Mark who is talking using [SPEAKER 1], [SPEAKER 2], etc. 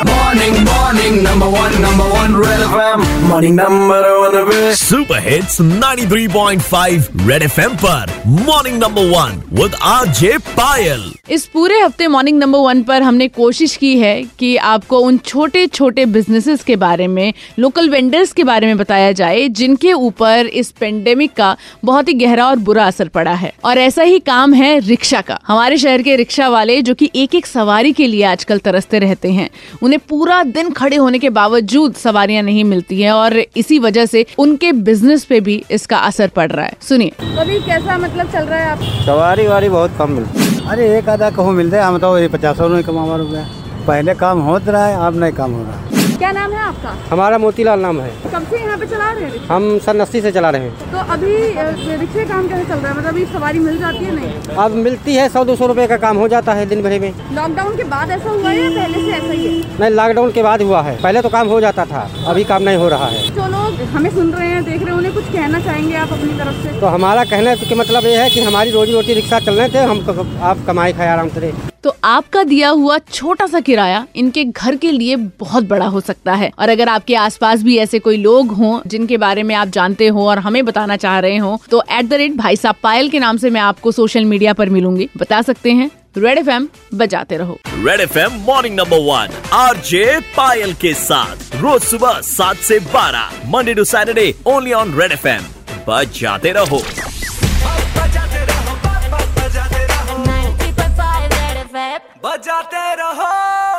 [SPEAKER 1] Morning, morning, number one, number one, Red FM. Morning, number one, पे
[SPEAKER 2] super hits 93.5 red FM पर. Morning number one with RJ Payal
[SPEAKER 3] इस पूरे हफ़्ते morning number one पर हमने कोशिश की है कि आपको उन छोटे छोटे बिजनेसेस के बारे में लोकल वेंडर्स के बारे में बताया जाए जिनके ऊपर इस पेंडेमिक का बहुत ही गहरा और बुरा असर पड़ा है। और ऐसा ही काम है रिक्शा का। हमारे शहर के रिक्शा वाले जो कि एक एक सवारी के लिए आजकल तरसते रहते हैं उन्हें पूरा दिन खड़े होने के बावजूद सवारियाँ नहीं मिलती हैं और इसी वजह से उनके बिज़नेस पे भी इसका असर पड़ रहा है। सुनिए। अभी कैसा मतलब चल रहा है आप?
[SPEAKER 4] सवारी वारी बहुत कम मिलती है अरे एक आधा कहूँ मिलते हैं हम तो पचास पचासों में कमा रुपया। पहले काम होता रहा है अब नहीं काम हो रहा। है
[SPEAKER 3] क्या नाम है आपका?
[SPEAKER 5] हमारा मोतीलाल नाम है।
[SPEAKER 3] कब से यहाँ पे चला रहे हैं?
[SPEAKER 5] हम सन अस्सी से चला रहे हैं।
[SPEAKER 3] तो अभी रिक्शे काम कैसे चल रहा है? मतलब अभी सवारी मिल जाती है नहीं?
[SPEAKER 5] अब मिलती है सौ दो सौ रुपये का काम हो जाता है दिन भर में।
[SPEAKER 3] लॉकडाउन के बाद ऐसा हुआ है पहले से ऐसा ही है?
[SPEAKER 5] नहीं लॉकडाउन के बाद हुआ है। पहले तो काम हो जाता था अभी काम नहीं हो रहा है।
[SPEAKER 3] जो लोग हमें सुन रहे हैं देख रहे हैं उन्हें कुछ कहना चाहेंगे आप अपनी तरफ़ से?
[SPEAKER 5] तो हमारा कहना के मतलब ये है की हमारी रोजी रोटी रिक्शा चलने थे हम आप कमाई खाए आराम से।
[SPEAKER 3] तो आपका दिया हुआ छोटा सा किराया इनके घर के लिए बहुत बड़ा हो सकता है। और अगर आपके आसपास भी ऐसे कोई लोग हों, जिनके बारे में आप जानते हो और हमें बताना चाह रहे हो तो एट द रेट भाई साहब पायल के नाम से मैं आपको सोशल मीडिया पर मिलूँगी। बता सकते हैं रेड एफएम बजाते रहो।
[SPEAKER 2] Red FM morning number one RJ Payal के साथ, रोज सुबह सात से बारह Monday to Saturday only on red
[SPEAKER 6] बजाते रहो बजाते रहो।
[SPEAKER 1] बजाते रहो।